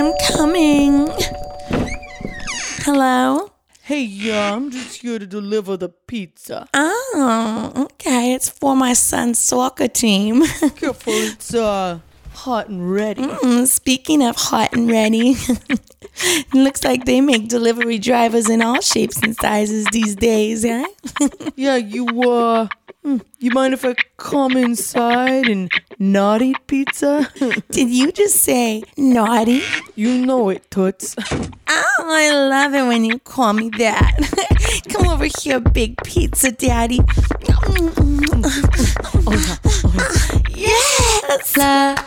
I'm coming. Hello? Hey, yeah, I'm just here to deliver the pizza. Oh, okay. It's for my son's soccer team. Careful, it's uh hot and ready. Mm, Speaking of hot and ready, it looks like they make delivery drivers in all shapes and sizes these days, huh? Yeah, you uh, hmm, you mind if I come inside and not eat pizza? Did you just say naughty? you know it, Toots. Oh, I love it when you call me that. Come over here, big pizza daddy. Yes!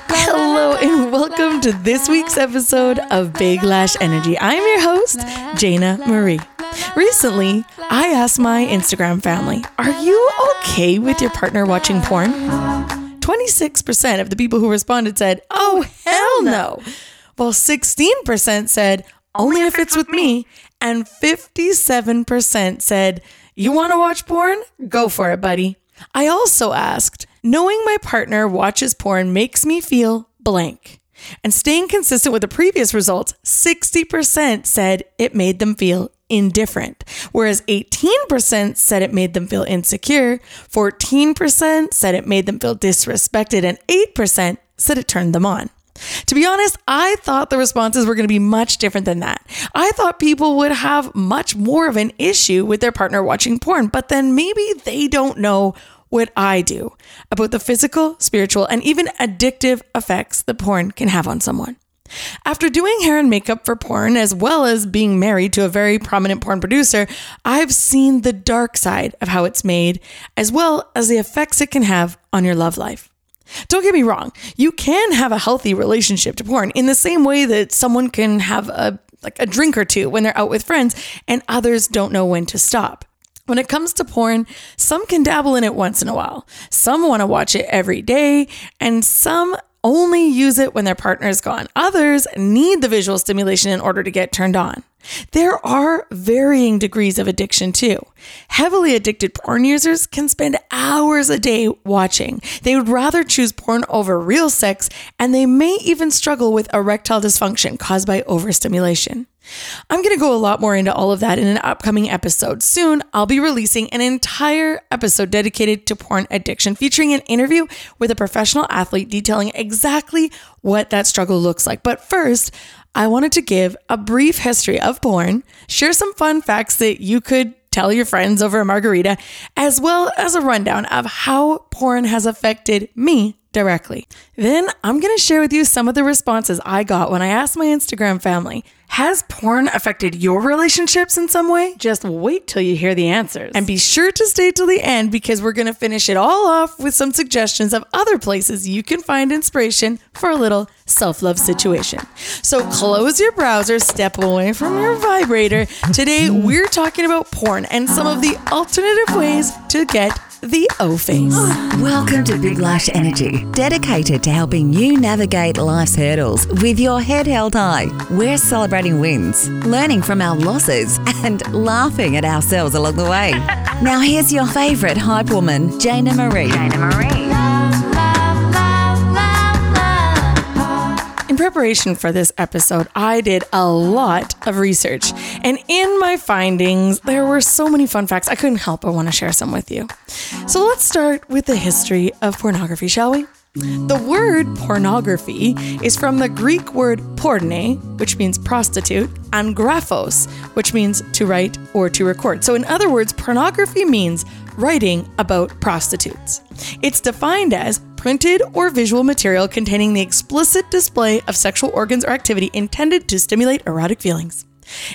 Hello and welcome to this week's episode of Big Lash Energy. I'm your host, Jayna Marie. Recently, I asked my Instagram family, Are you okay with your partner watching porn? 26% of the people who responded said, Oh, hell no. While 16% said, Only if it's with me. And 57% said, You want to watch porn? Go for it, buddy. I also asked, Knowing my partner watches porn makes me feel blank. And staying consistent with the previous results, 60% said it made them feel indifferent, whereas 18% said it made them feel insecure, 14% said it made them feel disrespected, and 8% said it turned them on. To be honest, I thought the responses were going to be much different than that. I thought people would have much more of an issue with their partner watching porn, but then maybe they don't know what I do about the physical, spiritual, and even addictive effects that porn can have on someone. After doing hair and makeup for porn, as well as being married to a very prominent porn producer, I've seen the dark side of how it's made, as well as the effects it can have on your love life. Don't get me wrong, you can have a healthy relationship to porn in the same way that someone can have a like a drink or two when they're out with friends and others don't know when to stop. When it comes to porn, some can dabble in it once in a while. Some want to watch it every day, and some only use it when their partner is gone. Others need the visual stimulation in order to get turned on. There are varying degrees of addiction too. Heavily addicted porn users can spend hours a day watching. They would rather choose porn over real sex, and they may even struggle with erectile dysfunction caused by overstimulation. I'm going to go a lot more into all of that in an upcoming episode. Soon, I'll be releasing an entire episode dedicated to porn addiction, featuring an interview with a professional athlete detailing exactly what that struggle looks like. But first, I wanted to give a brief history of porn, share some fun facts that you could tell your friends over a margarita, as well as a rundown of how porn has affected me directly. Then I'm going to share with you some of the responses I got when I asked my Instagram family Has porn affected your relationships in some way? Just wait till you hear the answers. And be sure to stay till the end because we're going to finish it all off with some suggestions of other places you can find inspiration for a little self love situation. So close your browser, step away from your vibrator. Today, we're talking about porn and some of the alternative ways to get the O face. Welcome to Big Lash Energy, dedicated to helping you navigate life's hurdles with your head held high. We're celebrating wins, learning from our losses, and laughing at ourselves along the way. Now, here's your favorite hype woman, Jayna Marie. In preparation for this episode, I did a lot of research. And in my findings, there were so many fun facts, I couldn't help but want to share some with you. So let's start with the history of pornography, shall we? The word pornography is from the Greek word porne, which means prostitute, and graphos, which means to write or to record. So, in other words, pornography means writing about prostitutes. It's defined as printed or visual material containing the explicit display of sexual organs or activity intended to stimulate erotic feelings.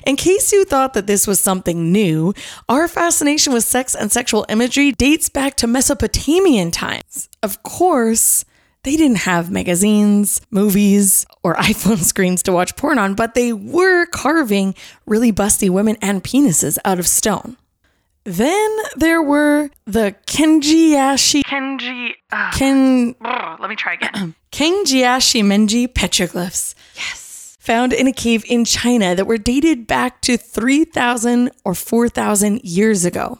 In case you thought that this was something new, our fascination with sex and sexual imagery dates back to Mesopotamian times. Of course, they didn't have magazines, movies, or iPhone screens to watch porn on, but they were carving really busty women and penises out of stone. Then there were the Kenjiashi Kenji. Uh, Ken let me try again. Kenjiashi Menji petroglyphs. Yes. Found in a cave in China that were dated back to 3,000 or 4,000 years ago.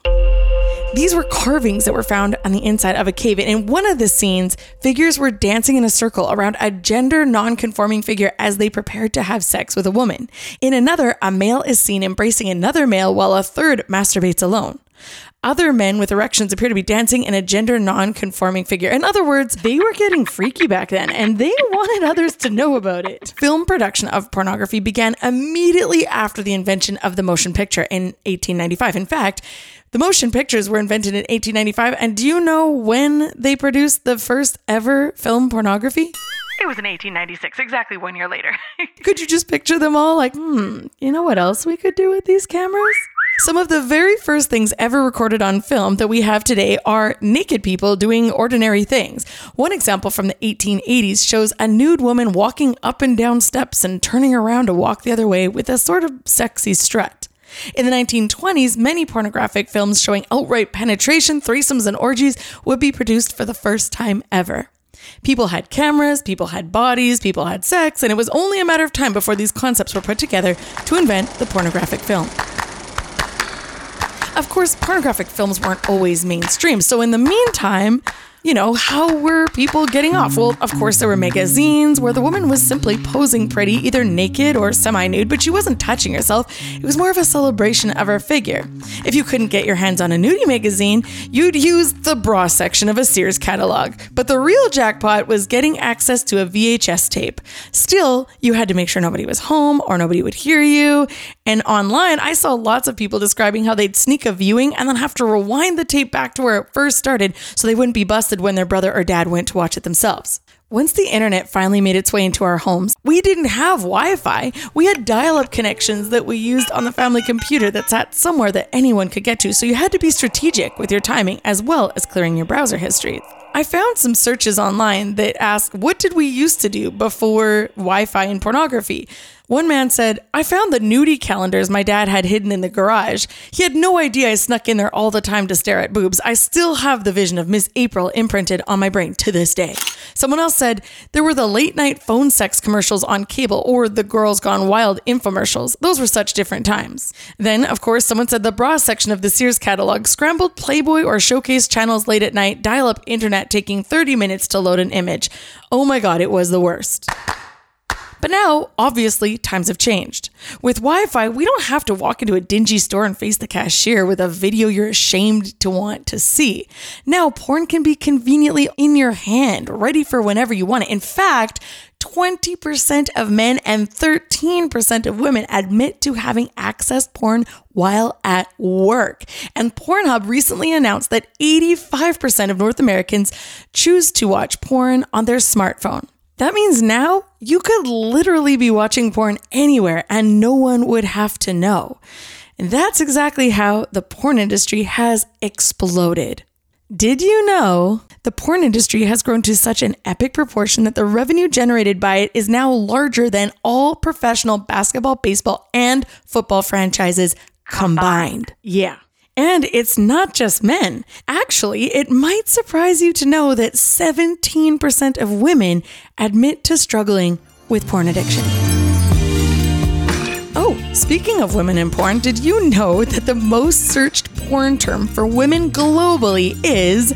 These were carvings that were found on the inside of a cave. And in one of the scenes, figures were dancing in a circle around a gender non conforming figure as they prepared to have sex with a woman. In another, a male is seen embracing another male while a third masturbates alone. Other men with erections appear to be dancing in a gender non conforming figure. In other words, they were getting freaky back then and they wanted others to know about it. Film production of pornography began immediately after the invention of the motion picture in 1895. In fact, the motion pictures were invented in 1895. And do you know when they produced the first ever film pornography? It was in 1896, exactly one year later. Could you just picture them all like, hmm, you know what else we could do with these cameras? Some of the very first things ever recorded on film that we have today are naked people doing ordinary things. One example from the 1880s shows a nude woman walking up and down steps and turning around to walk the other way with a sort of sexy strut. In the 1920s, many pornographic films showing outright penetration, threesomes, and orgies would be produced for the first time ever. People had cameras, people had bodies, people had sex, and it was only a matter of time before these concepts were put together to invent the pornographic film. Of course, pornographic films weren't always mainstream, so in the meantime, you know, how were people getting off? Well, of course, there were magazines where the woman was simply posing pretty, either naked or semi nude, but she wasn't touching herself. It was more of a celebration of her figure. If you couldn't get your hands on a nudie magazine, you'd use the bra section of a Sears catalog. But the real jackpot was getting access to a VHS tape. Still, you had to make sure nobody was home or nobody would hear you. And online, I saw lots of people describing how they'd sneak a viewing and then have to rewind the tape back to where it first started so they wouldn't be busted when their brother or dad went to watch it themselves. Once the internet finally made its way into our homes, we didn't have Wi Fi. We had dial up connections that we used on the family computer that sat somewhere that anyone could get to, so you had to be strategic with your timing as well as clearing your browser history. I found some searches online that ask, What did we used to do before Wi Fi and pornography? One man said, I found the nudie calendars my dad had hidden in the garage. He had no idea I snuck in there all the time to stare at boobs. I still have the vision of Miss April imprinted on my brain to this day. Someone else said, there were the late night phone sex commercials on cable or the Girls Gone Wild infomercials. Those were such different times. Then, of course, someone said the bra section of the Sears catalog scrambled Playboy or showcase channels late at night, dial up internet taking 30 minutes to load an image. Oh my god, it was the worst. But now, obviously, times have changed. With Wi Fi, we don't have to walk into a dingy store and face the cashier with a video you're ashamed to want to see. Now, porn can be conveniently in your hand, ready for whenever you want it. In fact, 20% of men and 13% of women admit to having accessed porn while at work. And Pornhub recently announced that 85% of North Americans choose to watch porn on their smartphone. That means now you could literally be watching porn anywhere and no one would have to know. And that's exactly how the porn industry has exploded. Did you know the porn industry has grown to such an epic proportion that the revenue generated by it is now larger than all professional basketball, baseball, and football franchises combined? Yeah. And it's not just men. Actually, it might surprise you to know that 17% of women admit to struggling with porn addiction. Oh, speaking of women in porn, did you know that the most searched porn term for women globally is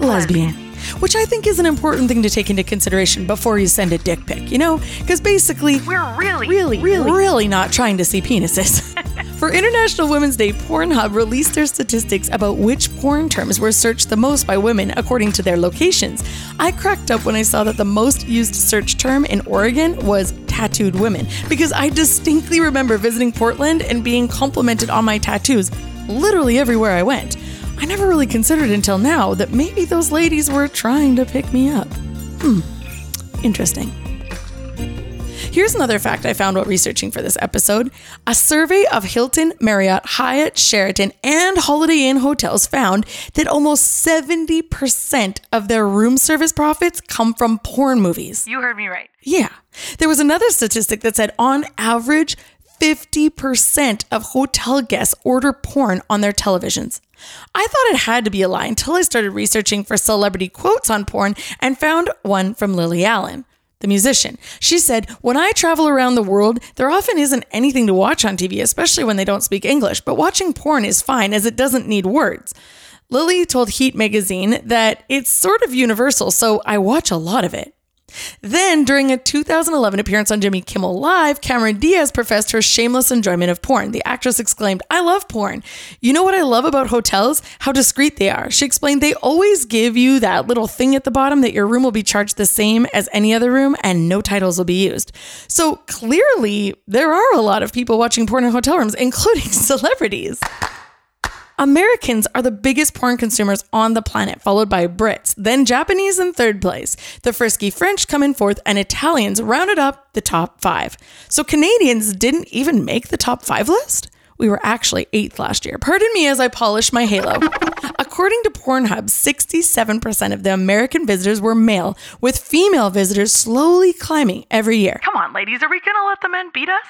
lesbian? Which I think is an important thing to take into consideration before you send a dick pic, you know? Because basically, We're really, really, really, really not trying to see penises. For International Women's Day, Pornhub released their statistics about which porn terms were searched the most by women according to their locations. I cracked up when I saw that the most used search term in Oregon was tattooed women, because I distinctly remember visiting Portland and being complimented on my tattoos literally everywhere I went. I never really considered until now that maybe those ladies were trying to pick me up. Hmm, interesting. Here's another fact I found while researching for this episode. A survey of Hilton, Marriott, Hyatt, Sheraton, and Holiday Inn hotels found that almost 70% of their room service profits come from porn movies. You heard me right. Yeah. There was another statistic that said on average, 50% of hotel guests order porn on their televisions. I thought it had to be a lie until I started researching for celebrity quotes on porn and found one from Lily Allen the musician. She said, When I travel around the world, there often isn't anything to watch on TV, especially when they don't speak English, but watching porn is fine as it doesn't need words. Lily told Heat magazine that it's sort of universal, so I watch a lot of it. Then, during a 2011 appearance on Jimmy Kimmel Live, Cameron Diaz professed her shameless enjoyment of porn. The actress exclaimed, I love porn. You know what I love about hotels? How discreet they are. She explained they always give you that little thing at the bottom that your room will be charged the same as any other room and no titles will be used. So clearly, there are a lot of people watching porn in hotel rooms, including celebrities. Americans are the biggest porn consumers on the planet, followed by Brits, then Japanese in third place. The frisky French come in fourth, and Italians rounded up the top five. So Canadians didn't even make the top five list? We were actually eighth last year. Pardon me as I polish my halo. According to Pornhub, 67% of the American visitors were male, with female visitors slowly climbing every year. Come on, ladies, are we gonna let the men beat us?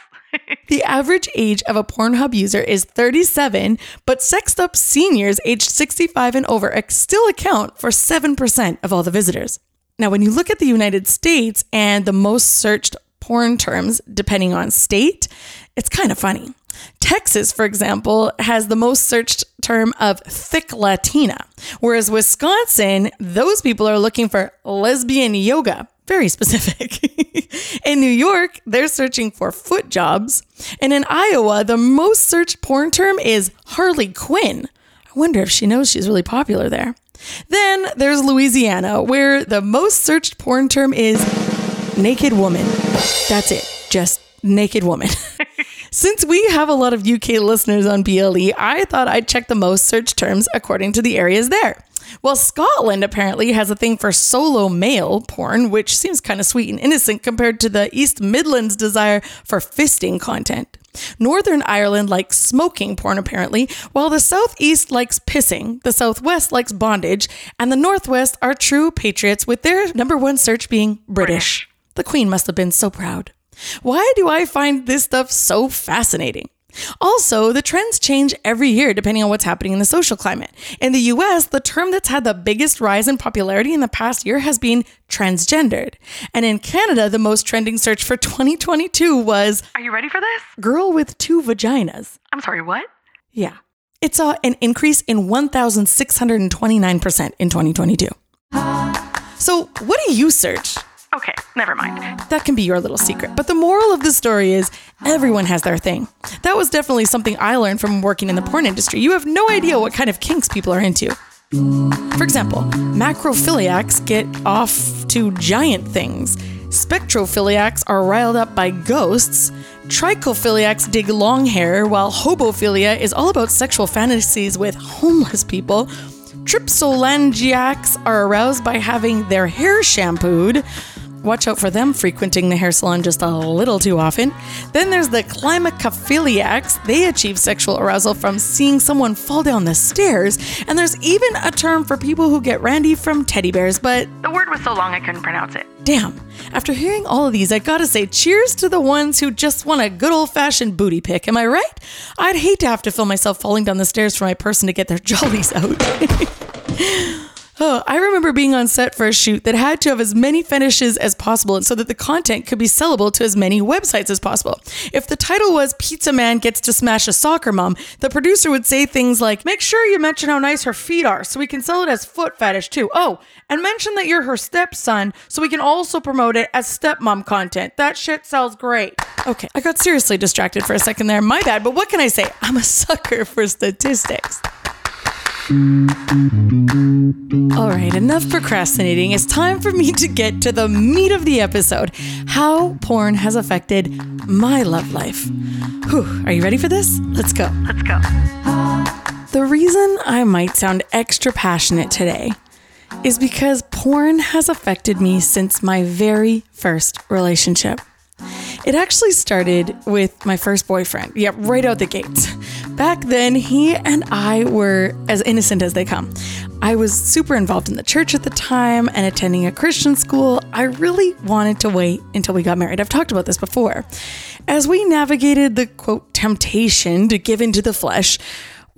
The average age of a Pornhub user is 37, but sexed up seniors aged 65 and over still account for 7% of all the visitors. Now, when you look at the United States and the most searched porn terms, depending on state, it's kind of funny. Texas, for example, has the most searched term of thick Latina, whereas Wisconsin, those people are looking for lesbian yoga. Very specific. in New York, they're searching for foot jobs. And in Iowa, the most searched porn term is Harley Quinn. I wonder if she knows she's really popular there. Then there's Louisiana, where the most searched porn term is naked woman. That's it, just naked woman. Since we have a lot of UK listeners on BLE, I thought I'd check the most searched terms according to the areas there. Well, Scotland apparently has a thing for solo male porn, which seems kind of sweet and innocent compared to the East Midlands desire for fisting content. Northern Ireland likes smoking porn, apparently, while the Southeast likes pissing, the Southwest likes bondage, and the Northwest are true patriots, with their number one search being British. The Queen must have been so proud. Why do I find this stuff so fascinating? Also, the trends change every year depending on what's happening in the social climate. In the US, the term that's had the biggest rise in popularity in the past year has been transgendered. And in Canada, the most trending search for 2022 was Are you ready for this? girl with two vaginas. I'm sorry, what? Yeah. It saw an increase in 1,629% in 2022. So, what do you search? Okay, never mind. That can be your little secret. But the moral of the story is everyone has their thing. That was definitely something I learned from working in the porn industry. You have no idea what kind of kinks people are into. For example, macrophiliacs get off to giant things. Spectrophiliacs are riled up by ghosts. Trichophiliacs dig long hair, while hobophilia is all about sexual fantasies with homeless people. Tripsolagniacs are aroused by having their hair shampooed. Watch out for them frequenting the hair salon just a little too often. Then there's the climacophiliacs. They achieve sexual arousal from seeing someone fall down the stairs. And there's even a term for people who get randy from teddy bears, but The word was so long I couldn't pronounce it. damn. After hearing all of these, I gotta say, cheers to the ones who just want a good old fashioned booty pick. Am I right? I'd hate to have to film myself falling down the stairs for my person to get their jollies out. Oh, I remember being on set for a shoot that had to have as many fetishes as possible and so that the content could be sellable to as many websites as possible. If the title was Pizza Man Gets to Smash a Soccer Mom, the producer would say things like, Make sure you mention how nice her feet are so we can sell it as foot fetish too. Oh, and mention that you're her stepson so we can also promote it as stepmom content. That shit sells great. Okay, I got seriously distracted for a second there. My bad, but what can I say? I'm a sucker for statistics. All right, enough procrastinating. It's time for me to get to the meat of the episode how porn has affected my love life. Whew, are you ready for this? Let's go. Let's go. The reason I might sound extra passionate today is because porn has affected me since my very first relationship. It actually started with my first boyfriend. Yeah, right out the gates. Back then, he and I were as innocent as they come. I was super involved in the church at the time and attending a Christian school. I really wanted to wait until we got married. I've talked about this before. As we navigated the quote temptation to give into the flesh,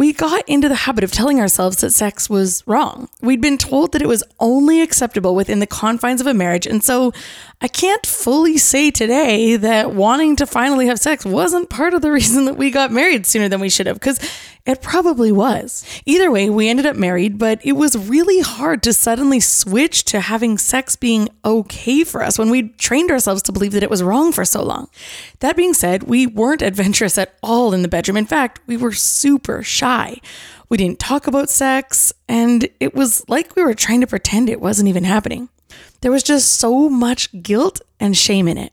we got into the habit of telling ourselves that sex was wrong. We'd been told that it was only acceptable within the confines of a marriage. And so I can't fully say today that wanting to finally have sex wasn't part of the reason that we got married sooner than we should have, because It probably was. Either way, we ended up married, but it was really hard to suddenly switch to having sex being okay for us when we'd trained ourselves to believe that it was wrong for so long. That being said, we weren't adventurous at all in the bedroom. In fact, we were super shy. We didn't talk about sex, and it was like we were trying to pretend it wasn't even happening. There was just so much guilt and shame in it.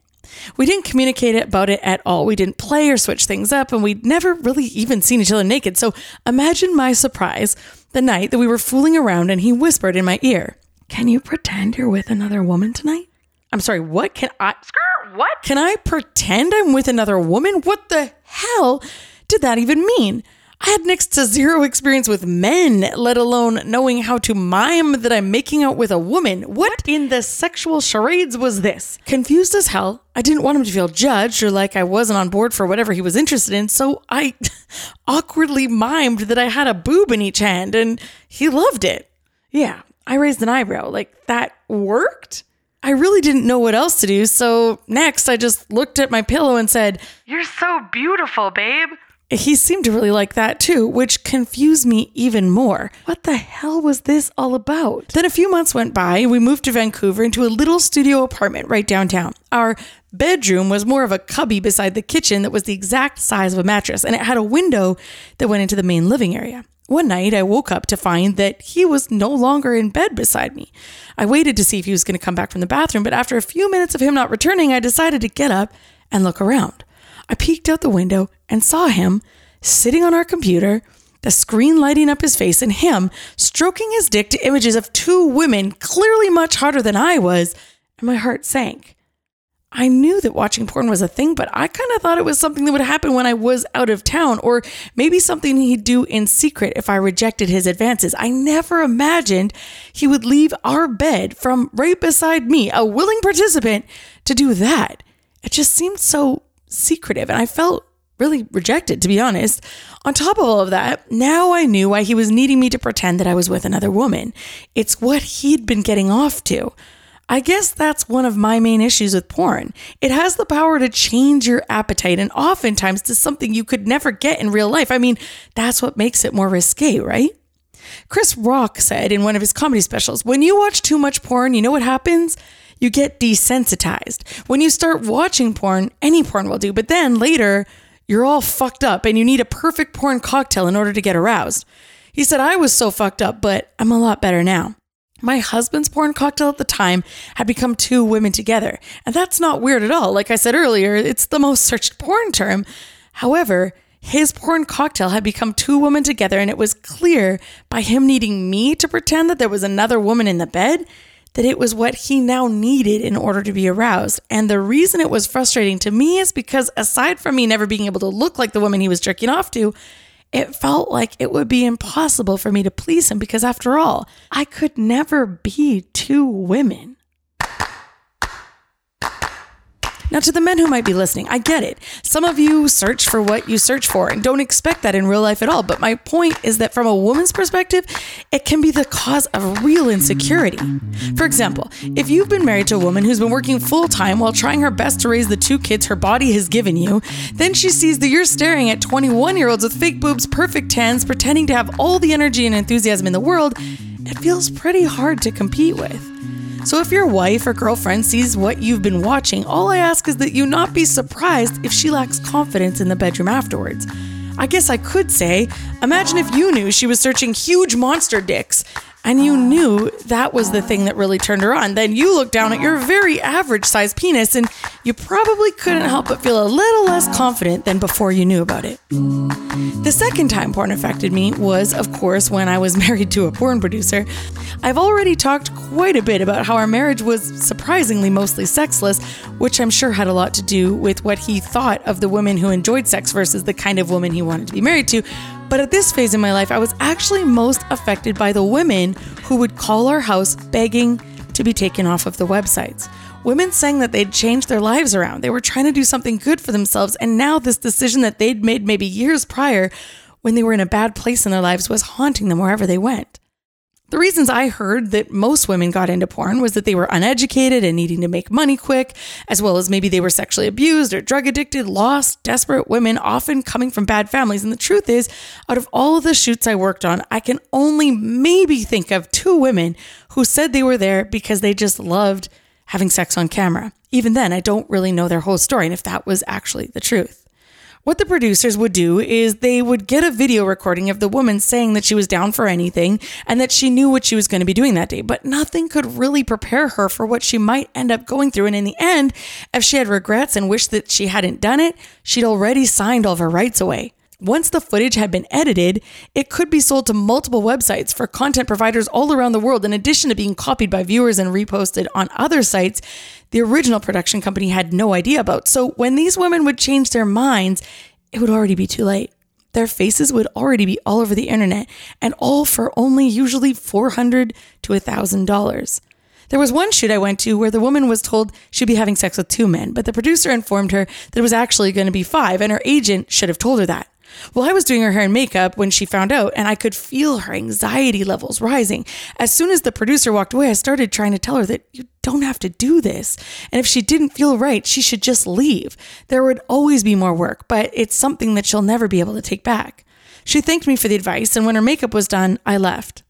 We didn't communicate about it at all. We didn't play or switch things up, and we'd never really even seen each other naked. So imagine my surprise the night that we were fooling around and he whispered in my ear, Can you pretend you're with another woman tonight? I'm sorry, what? Can I? Skirt, what? Can I pretend I'm with another woman? What the hell did that even mean? I had next to zero experience with men, let alone knowing how to mime that I'm making out with a woman. What in the sexual charades was this? Confused as hell, I didn't want him to feel judged or like I wasn't on board for whatever he was interested in, so I awkwardly mimed that I had a boob in each hand and he loved it. Yeah, I raised an eyebrow. Like, that worked? I really didn't know what else to do, so next I just looked at my pillow and said, You're so beautiful, babe. He seemed to really like that too, which confused me even more. What the hell was this all about? Then a few months went by and we moved to Vancouver into a little studio apartment right downtown. Our bedroom was more of a cubby beside the kitchen that was the exact size of a mattress, and it had a window that went into the main living area. One night, I woke up to find that he was no longer in bed beside me. I waited to see if he was going to come back from the bathroom, but after a few minutes of him not returning, I decided to get up and look around. I peeked out the window and saw him sitting on our computer, the screen lighting up his face, and him stroking his dick to images of two women clearly much hotter than I was, and my heart sank. I knew that watching porn was a thing, but I kind of thought it was something that would happen when I was out of town, or maybe something he'd do in secret if I rejected his advances. I never imagined he would leave our bed from right beside me, a willing participant, to do that. It just seemed so secretive, and I felt really rejected, to be honest. On top of all of that, now I knew why he was needing me to pretend that I was with another woman. It's what he'd been getting off to. I guess that's one of my main issues with porn. It has the power to change your appetite and oftentimes to something you could never get in real life. I mean, that's what makes it more risque, right? Chris Rock said in one of his comedy specials when you watch too much porn, you know what happens? You get desensitized. When you start watching porn, any porn will do, but then later, you're all fucked up and you need a perfect porn cocktail in order to get aroused. He said, I was so fucked up, but I'm a lot better now. My husband's porn cocktail at the time had become two women together. And that's not weird at all. Like I said earlier, it's the most searched porn term. However, his porn cocktail had become two women together, and it was clear by him needing me to pretend that there was another woman in the bed that it was what he now needed in order to be aroused. And the reason it was frustrating to me is because aside from me never being able to look like the woman he was jerking off to, it felt like it would be impossible for me to please him because, after all, I could never be two women. Now, to the men who might be listening, I get it. Some of you search for what you search for and don't expect that in real life at all. But my point is that from a woman's perspective, it can be the cause of real insecurity. For example, if you've been married to a woman who's been working full time while trying her best to raise the two kids her body has given you, then she sees that you're staring at 21 year olds with fake boobs, perfect tans, pretending to have all the energy and enthusiasm in the world, it feels pretty hard to compete with. So if your wife or girlfriend sees what you've been watching, all I ask is that you not be surprised if she lacks confidence in the bedroom afterwards. I guess I could say, imagine if you knew she was searching huge monster dicks and you knew that was the thing that really turned her on. Then you look down at your very average sized penis and you probably couldn't help but feel a little less confident than before you knew about it. The second time porn affected me was, of course, when I was married to a porn producer. I've already talked quite a bit about how our marriage was surprisingly mostly sexless, which I'm sure had a lot to do with what he thought of the women who enjoyed sex versus the kind of woman he wanted to be married to. But at this phase in my life, I was actually most affected by the women who would call our house begging to be taken off of the websites. Women saying that they'd changed their lives around. They were trying to do something good for themselves, and now this decision that they'd made maybe years prior when they were in a bad place in their lives was haunting them wherever they went. The reasons I heard that most women got into porn was that they were uneducated and needing to make money quick, as well as maybe they were sexually abused or drug addicted, lost, desperate women, often coming from bad families. And the truth is, out of all of the shoots I worked on, I can only maybe think of two women who said they were there because they just loved having sex on camera. Even then, I don't really know their whole story and if that was actually the truth. What the producers would do is they would get a video recording of the woman saying that she was down for anything and that she knew what she was going to be doing that day, but nothing could really prepare her for what she might end up going through. And in the end, if she had regrets and wished that she hadn't done it, she'd already signed all of her rights away. Once the footage had been edited, it could be sold to multiple websites for content providers all around the world, in addition to being copied by viewers and reposted on other sites the original production company had no idea about. So when these women would change their minds, it would already be too late. Their faces would already be all over the internet, and all for only usually $400 to $1,000. There was one shoot I went to where the woman was told she'd be having sex with two men, but the producer informed her that it was actually going to be five, and her agent should have told her that. Well, I was doing her hair and makeup when she found out, and I could feel her anxiety levels rising. As soon as the producer walked away, I started trying to tell her that you don't have to do this. And if she didn't feel right, she should just leave. There would always be more work, but it's something that she'll never be able to take back. She thanked me for the advice, and when her makeup was done, I left.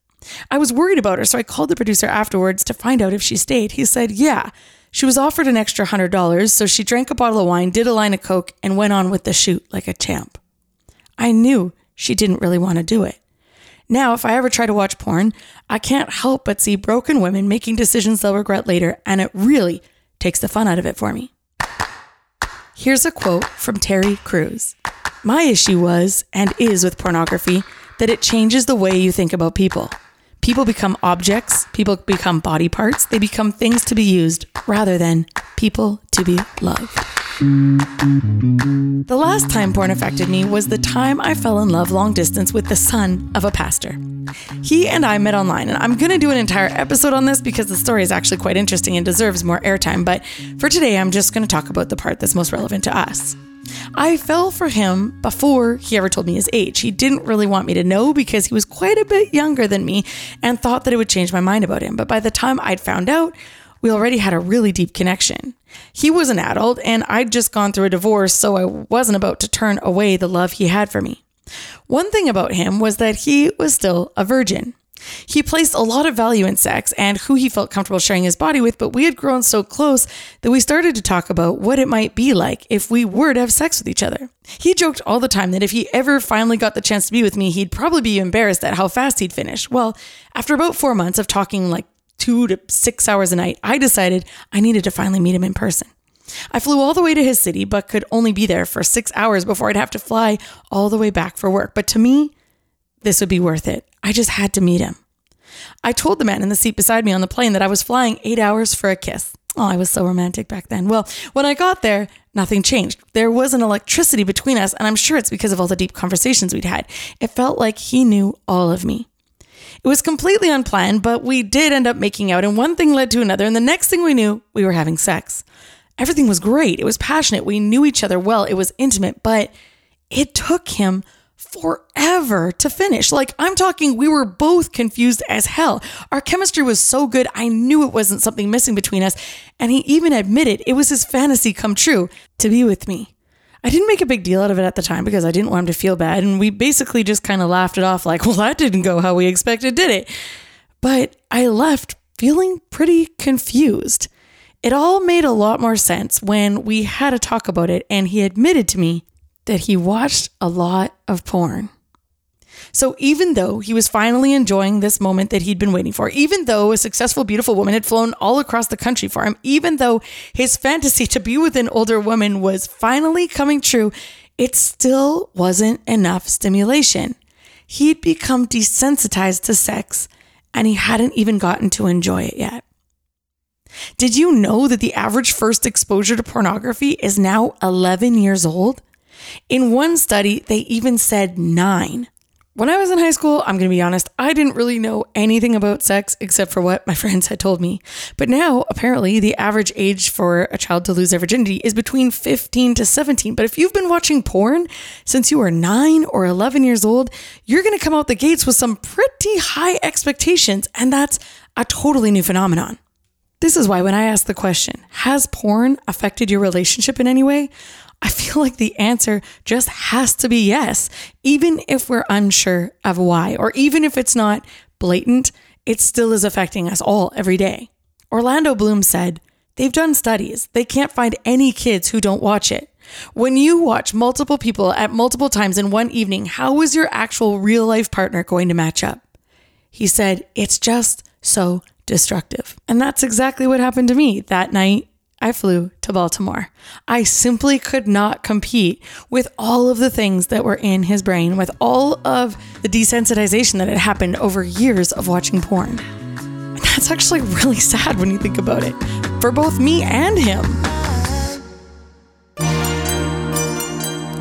I was worried about her, so I called the producer afterwards to find out if she stayed. He said, Yeah. She was offered an extra $100, so she drank a bottle of wine, did a line of Coke, and went on with the shoot like a champ. I knew she didn't really want to do it. Now, if I ever try to watch porn, I can't help but see broken women making decisions they'll regret later, and it really takes the fun out of it for me. Here's a quote from Terry Crews My issue was, and is with pornography, that it changes the way you think about people. People become objects, people become body parts, they become things to be used rather than people to be loved. The last time porn affected me was the time I fell in love long distance with the son of a pastor. He and I met online, and I'm going to do an entire episode on this because the story is actually quite interesting and deserves more airtime. But for today, I'm just going to talk about the part that's most relevant to us. I fell for him before he ever told me his age. He didn't really want me to know because he was quite a bit younger than me and thought that it would change my mind about him. But by the time I'd found out, we already had a really deep connection. He was an adult, and I'd just gone through a divorce, so I wasn't about to turn away the love he had for me. One thing about him was that he was still a virgin. He placed a lot of value in sex and who he felt comfortable sharing his body with, but we had grown so close that we started to talk about what it might be like if we were to have sex with each other. He joked all the time that if he ever finally got the chance to be with me, he'd probably be embarrassed at how fast he'd finish. Well, after about four months of talking like two to six hours a night, I decided I needed to finally meet him in person. I flew all the way to his city, but could only be there for six hours before I'd have to fly all the way back for work. But to me, this would be worth it. I just had to meet him. I told the man in the seat beside me on the plane that I was flying eight hours for a kiss. Oh, I was so romantic back then. Well, when I got there, nothing changed. There was an electricity between us, and I'm sure it's because of all the deep conversations we'd had. It felt like he knew all of me. It was completely unplanned, but we did end up making out, and one thing led to another, and the next thing we knew, we were having sex. Everything was great. It was passionate. We knew each other well. It was intimate, but it took him forever to finish. Like, I'm talking, we were both confused as hell. Our chemistry was so good, I knew it wasn't something missing between us. And he even admitted it was his fantasy come true to be with me. I didn't make a big deal out of it at the time because I didn't want him to feel bad. And we basically just kind of laughed it off like, well, that didn't go how we expected, did it? But I left feeling pretty confused. It all made a lot more sense when we had a talk about it and he admitted to me that he watched a lot of porn. So even though he was finally enjoying this moment that he'd been waiting for, even though a successful, beautiful woman had flown all across the country for him, even though his fantasy to be with an older woman was finally coming true, it still wasn't enough stimulation. He'd become desensitized to sex and he hadn't even gotten to enjoy it yet. Did you know that the average first exposure to pornography is now 11 years old? In one study, they even said nine. When I was in high school, I'm going to be honest, I didn't really know anything about sex except for what my friends had told me. But now, apparently, the average age for a child to lose their virginity is between 15 to 17. But if you've been watching porn since you were 9 or 11 years old, you're going to come out the gates with some pretty high expectations, and that's a totally new phenomenon. This is why when I ask the question, has porn affected your relationship in any way? I feel like the answer just has to be yes, even if we're unsure of why, or even if it's not blatant, it still is affecting us all every day. Orlando Bloom said, They've done studies. They can't find any kids who don't watch it. When you watch multiple people at multiple times in one evening, how is your actual real life partner going to match up? He said, It's just so destructive. And that's exactly what happened to me that night I flew to Baltimore. I simply could not compete with all of the things that were in his brain, with all of the desensitization that had happened over years of watching porn. And that's actually really sad when you think about it, for both me and him.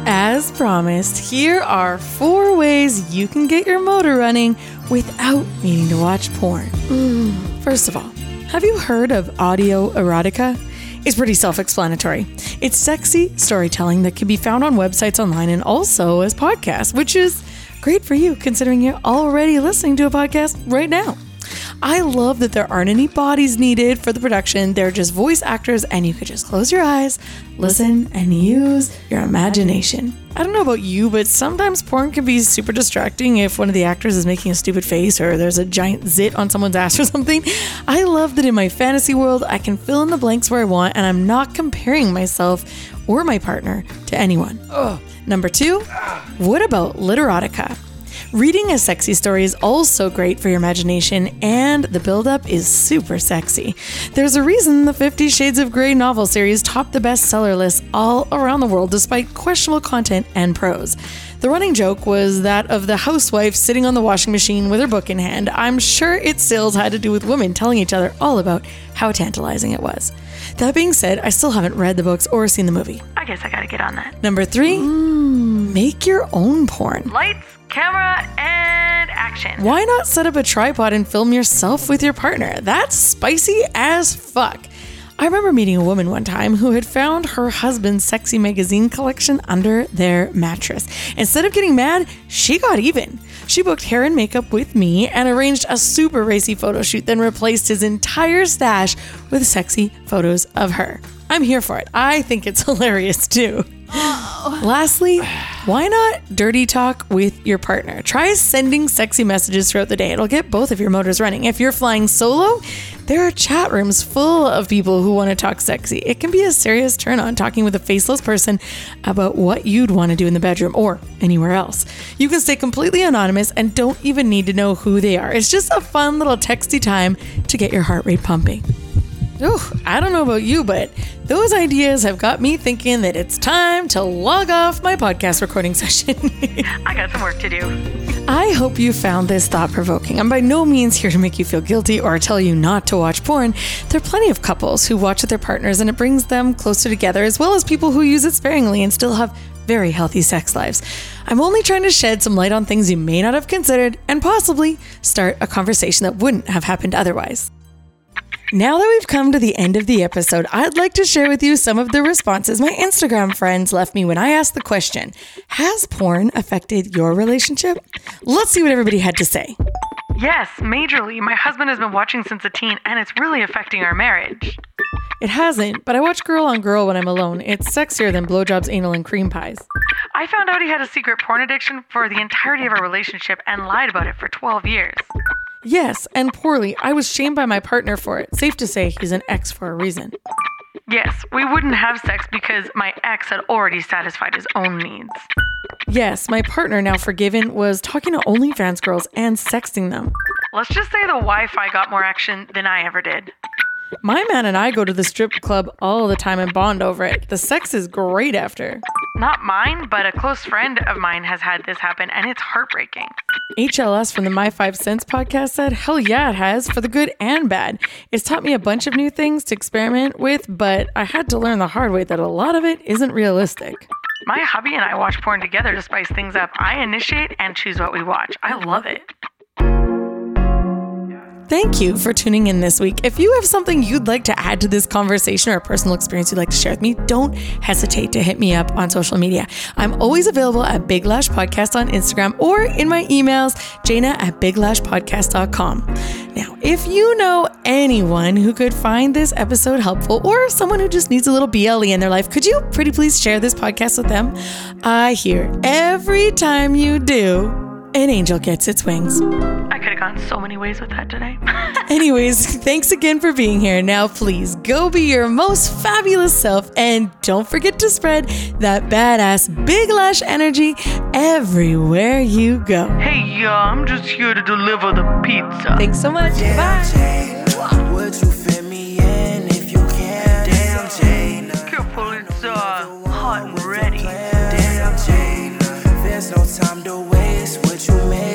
As promised, here are four ways you can get your motor running without needing to watch porn. Mm. First of all, have you heard of audio erotica? It's pretty self explanatory. It's sexy storytelling that can be found on websites online and also as podcasts, which is great for you considering you're already listening to a podcast right now. I love that there aren't any bodies needed for the production. They're just voice actors, and you could just close your eyes, listen, and use your imagination. I don't know about you, but sometimes porn can be super distracting if one of the actors is making a stupid face or there's a giant zit on someone's ass or something. I love that in my fantasy world, I can fill in the blanks where I want, and I'm not comparing myself or my partner to anyone. Ugh. Number two, what about literotica? Reading a sexy story is also great for your imagination, and the buildup is super sexy. There's a reason the Fifty Shades of Grey novel series topped the bestseller lists all around the world despite questionable content and prose. The running joke was that of the housewife sitting on the washing machine with her book in hand. I'm sure its sales had to do with women telling each other all about how tantalizing it was. That being said, I still haven't read the books or seen the movie. I guess I gotta get on that. Number three, mm. make your own porn. Lights, camera, and action. Why not set up a tripod and film yourself with your partner? That's spicy as fuck. I remember meeting a woman one time who had found her husband's sexy magazine collection under their mattress. Instead of getting mad, she got even. She booked hair and makeup with me and arranged a super racy photo shoot, then replaced his entire stash with sexy photos of her. I'm here for it. I think it's hilarious too. Lastly, why not dirty talk with your partner? Try sending sexy messages throughout the day. It'll get both of your motors running. If you're flying solo, there are chat rooms full of people who want to talk sexy. It can be a serious turn on talking with a faceless person about what you'd want to do in the bedroom or anywhere else. You can stay completely anonymous and don't even need to know who they are. It's just a fun little texty time to get your heart rate pumping. Ooh, I don't know about you, but those ideas have got me thinking that it's time to log off my podcast recording session. I got some work to do. I hope you found this thought provoking. I'm by no means here to make you feel guilty or tell you not to watch porn. There are plenty of couples who watch with their partners and it brings them closer together, as well as people who use it sparingly and still have very healthy sex lives. I'm only trying to shed some light on things you may not have considered and possibly start a conversation that wouldn't have happened otherwise. Now that we've come to the end of the episode, I'd like to share with you some of the responses my Instagram friends left me when I asked the question Has porn affected your relationship? Let's see what everybody had to say. Yes, majorly. My husband has been watching since a teen, and it's really affecting our marriage. It hasn't, but I watch girl on girl when I'm alone. It's sexier than blowjobs, anal, and cream pies. I found out he had a secret porn addiction for the entirety of our relationship and lied about it for 12 years. Yes, and poorly. I was shamed by my partner for it. Safe to say, he's an ex for a reason. Yes, we wouldn't have sex because my ex had already satisfied his own needs. Yes, my partner, now forgiven, was talking to OnlyFans girls and sexting them. Let's just say the Wi Fi got more action than I ever did. My man and I go to the strip club all the time and bond over it. The sex is great after. Not mine, but a close friend of mine has had this happen, and it's heartbreaking. HLS from the My Five Cents podcast said, Hell yeah, it has, for the good and bad. It's taught me a bunch of new things to experiment with, but I had to learn the hard way that a lot of it isn't realistic. My hubby and I watch porn together to spice things up. I initiate and choose what we watch. I love it. Thank you for tuning in this week. If you have something you'd like to add to this conversation or a personal experience you'd like to share with me, don't hesitate to hit me up on social media. I'm always available at Big Lash Podcast on Instagram or in my emails, jayna at biglashpodcast.com. Now, if you know anyone who could find this episode helpful or someone who just needs a little BLE in their life, could you pretty please share this podcast with them? I hear every time you do an angel gets its wings. I could have gone so many ways with that today. Anyways, thanks again for being here. Now, please go be your most fabulous self and don't forget to spread that badass big lash energy everywhere you go. Hey, y'all, I'm just here to deliver the pizza. Thanks so much. Yeah, Bye. time to waste. What you made.